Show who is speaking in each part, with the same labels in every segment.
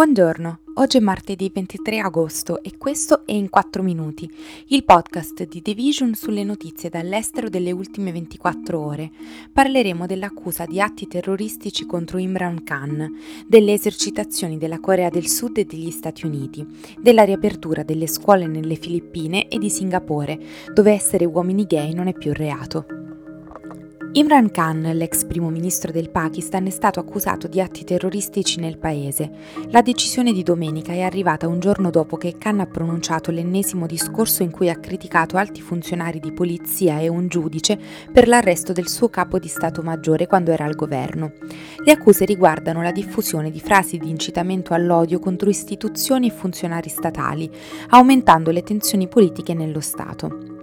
Speaker 1: Buongiorno, oggi è martedì 23 agosto e questo è In 4 Minuti, il podcast di Division sulle notizie dall'estero delle ultime 24 ore. Parleremo dell'accusa di atti terroristici contro Imran Khan, delle esercitazioni della Corea del Sud e degli Stati Uniti, della riapertura delle scuole nelle Filippine e di Singapore, dove essere uomini gay non è più reato. Imran Khan, l'ex primo ministro del Pakistan, è stato accusato di atti terroristici nel paese. La decisione di domenica è arrivata un giorno dopo che Khan ha pronunciato l'ennesimo discorso in cui ha criticato alti funzionari di polizia e un giudice per l'arresto del suo capo di Stato Maggiore quando era al governo. Le accuse riguardano la diffusione di frasi di incitamento all'odio contro istituzioni e funzionari statali, aumentando le tensioni politiche nello Stato.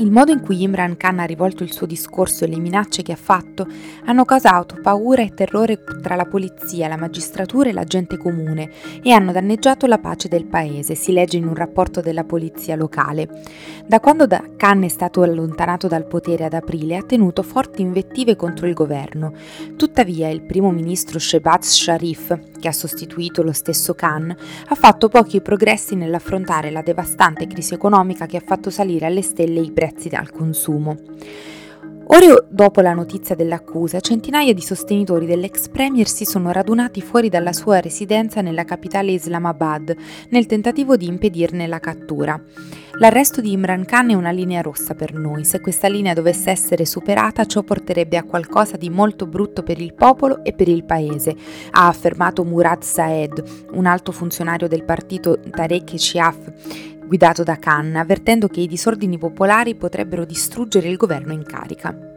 Speaker 1: Il modo in cui Imran Khan ha rivolto il suo discorso e le minacce che ha fatto hanno causato paura e terrore tra la polizia, la magistratura e la gente comune e hanno danneggiato la pace del paese, si legge in un rapporto della polizia locale. Da quando Khan è stato allontanato dal potere ad aprile ha tenuto forti invettive contro il governo. Tuttavia il primo ministro Shehbaz Sharif, che ha sostituito lo stesso Khan, ha fatto pochi progressi nell'affrontare la devastante crisi economica che ha fatto salire alle stelle i prezzi prezzi al consumo. Ore dopo la notizia dell'accusa, centinaia di sostenitori dell'ex premier si sono radunati fuori dalla sua residenza nella capitale Islamabad nel tentativo di impedirne la cattura. L'arresto di Imran Khan è una linea rossa per noi. Se questa linea dovesse essere superata, ciò porterebbe a qualcosa di molto brutto per il popolo e per il paese, ha affermato Murad Saed, un alto funzionario del partito Tarek Shiaf guidato da Khan, avvertendo che i disordini popolari potrebbero distruggere il governo in carica.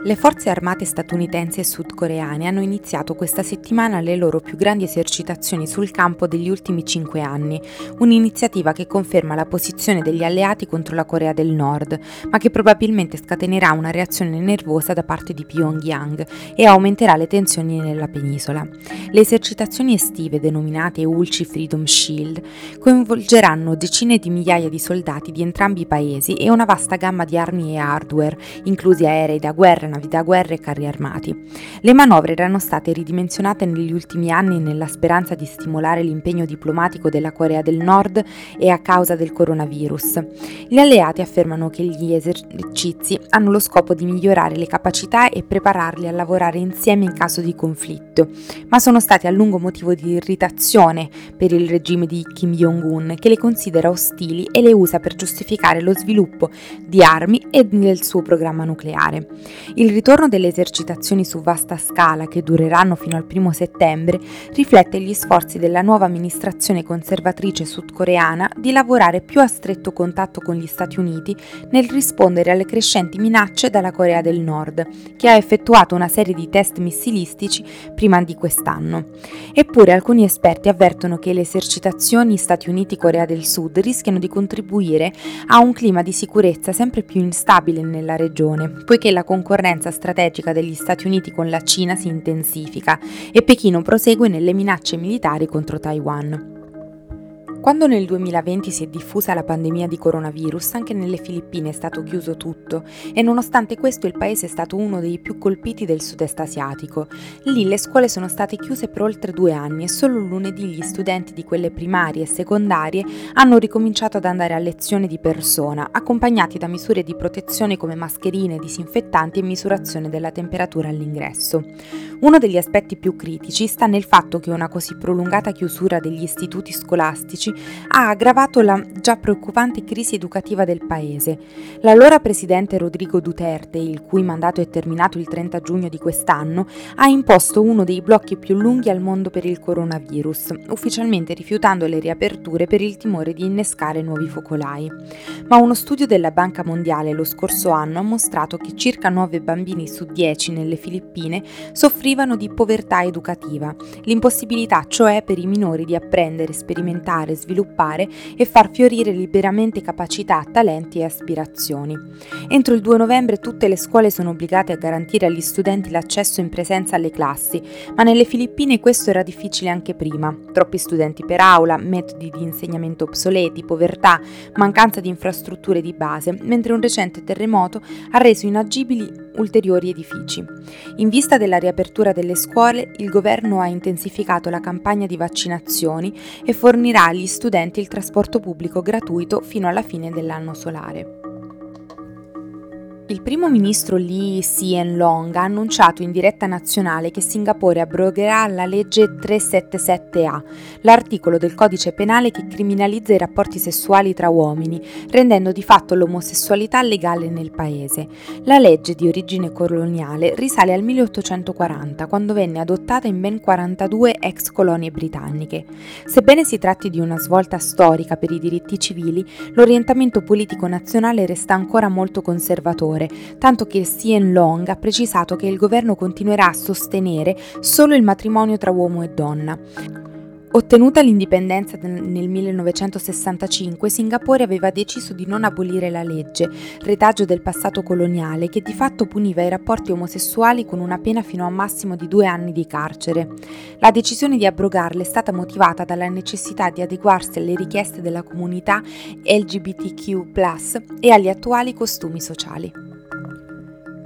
Speaker 1: Le forze armate statunitensi e sudcoreane hanno iniziato questa settimana le loro più grandi esercitazioni sul campo degli ultimi cinque anni, un'iniziativa che conferma la posizione degli alleati contro la Corea del Nord, ma che probabilmente scatenerà una reazione nervosa da parte di Pyongyang e aumenterà le tensioni nella penisola. Le esercitazioni estive, denominate Ulchi Freedom Shield, coinvolgeranno decine di migliaia di soldati di entrambi i paesi e una vasta gamma di armi e hardware, inclusi aerei da guerra, navi da guerra e carri armati. Le manovre erano state ridimensionate negli ultimi anni nella speranza di stimolare l'impegno diplomatico della Corea del Nord e a causa del coronavirus. Gli alleati affermano che gli esercizi hanno lo scopo di migliorare le capacità e prepararli a lavorare insieme in caso di conflitto, ma sono stati a lungo motivo di irritazione per il regime di Kim Jong-un che le considera ostili e le usa per giustificare lo sviluppo di armi e del suo programma nucleare. Il ritorno delle esercitazioni su vasta scala, che dureranno fino al primo settembre, riflette gli sforzi della nuova amministrazione conservatrice sudcoreana di lavorare più a stretto contatto con gli Stati Uniti nel rispondere alle crescenti minacce dalla Corea del Nord, che ha effettuato una serie di test missilistici prima di quest'anno. Eppure alcuni esperti avvertono che le esercitazioni Stati Uniti-Corea del Sud rischiano di contribuire a un clima di sicurezza sempre più instabile nella regione, poiché la concorrenza concorrenza strategica degli Stati Uniti con la Cina si intensifica e Pechino prosegue nelle minacce militari contro Taiwan. Quando nel 2020 si è diffusa la pandemia di coronavirus, anche nelle Filippine è stato chiuso tutto e nonostante questo il paese è stato uno dei più colpiti del sud-est asiatico. Lì le scuole sono state chiuse per oltre due anni e solo lunedì gli studenti di quelle primarie e secondarie hanno ricominciato ad andare a lezione di persona, accompagnati da misure di protezione come mascherine, disinfettanti e misurazione della temperatura all'ingresso. Uno degli aspetti più critici sta nel fatto che una così prolungata chiusura degli istituti scolastici ha aggravato la già preoccupante crisi educativa del paese. L'allora presidente Rodrigo Duterte, il cui mandato è terminato il 30 giugno di quest'anno, ha imposto uno dei blocchi più lunghi al mondo per il coronavirus, ufficialmente rifiutando le riaperture per il timore di innescare nuovi focolai. Ma uno studio della Banca Mondiale lo scorso anno ha mostrato che circa 9 bambini su 10 nelle Filippine soffrivano di povertà educativa, l'impossibilità cioè per i minori di apprendere, sperimentare, sviluppare sviluppare e far fiorire liberamente capacità, talenti e aspirazioni. Entro il 2 novembre tutte le scuole sono obbligate a garantire agli studenti l'accesso in presenza alle classi, ma nelle Filippine questo era difficile anche prima. Troppi studenti per aula, metodi di insegnamento obsoleti, povertà, mancanza di infrastrutture di base, mentre un recente terremoto ha reso inagibili ulteriori edifici. In vista della riapertura delle scuole, il governo ha intensificato la campagna di vaccinazioni e fornirà agli studenti il trasporto pubblico gratuito fino alla fine dell'anno solare. Il primo ministro Lee Hsien Long ha annunciato in diretta nazionale che Singapore abrogherà la legge 377A, l'articolo del codice penale che criminalizza i rapporti sessuali tra uomini, rendendo di fatto l'omosessualità legale nel paese. La legge di origine coloniale risale al 1840, quando venne adottata in ben 42 ex colonie britanniche. Sebbene si tratti di una svolta storica per i diritti civili, l'orientamento politico nazionale resta ancora molto conservatore favore, tanto che Sien Long ha precisato che il governo continuerà a sostenere solo il matrimonio tra uomo e donna. Ottenuta l'indipendenza nel 1965, Singapore aveva deciso di non abolire la legge, retaggio del passato coloniale, che di fatto puniva i rapporti omosessuali con una pena fino a un massimo di due anni di carcere. La decisione di abrogarle è stata motivata dalla necessità di adeguarsi alle richieste della comunità LGBTQ e agli attuali costumi sociali.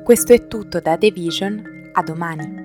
Speaker 1: Questo è tutto da The Vision, a domani.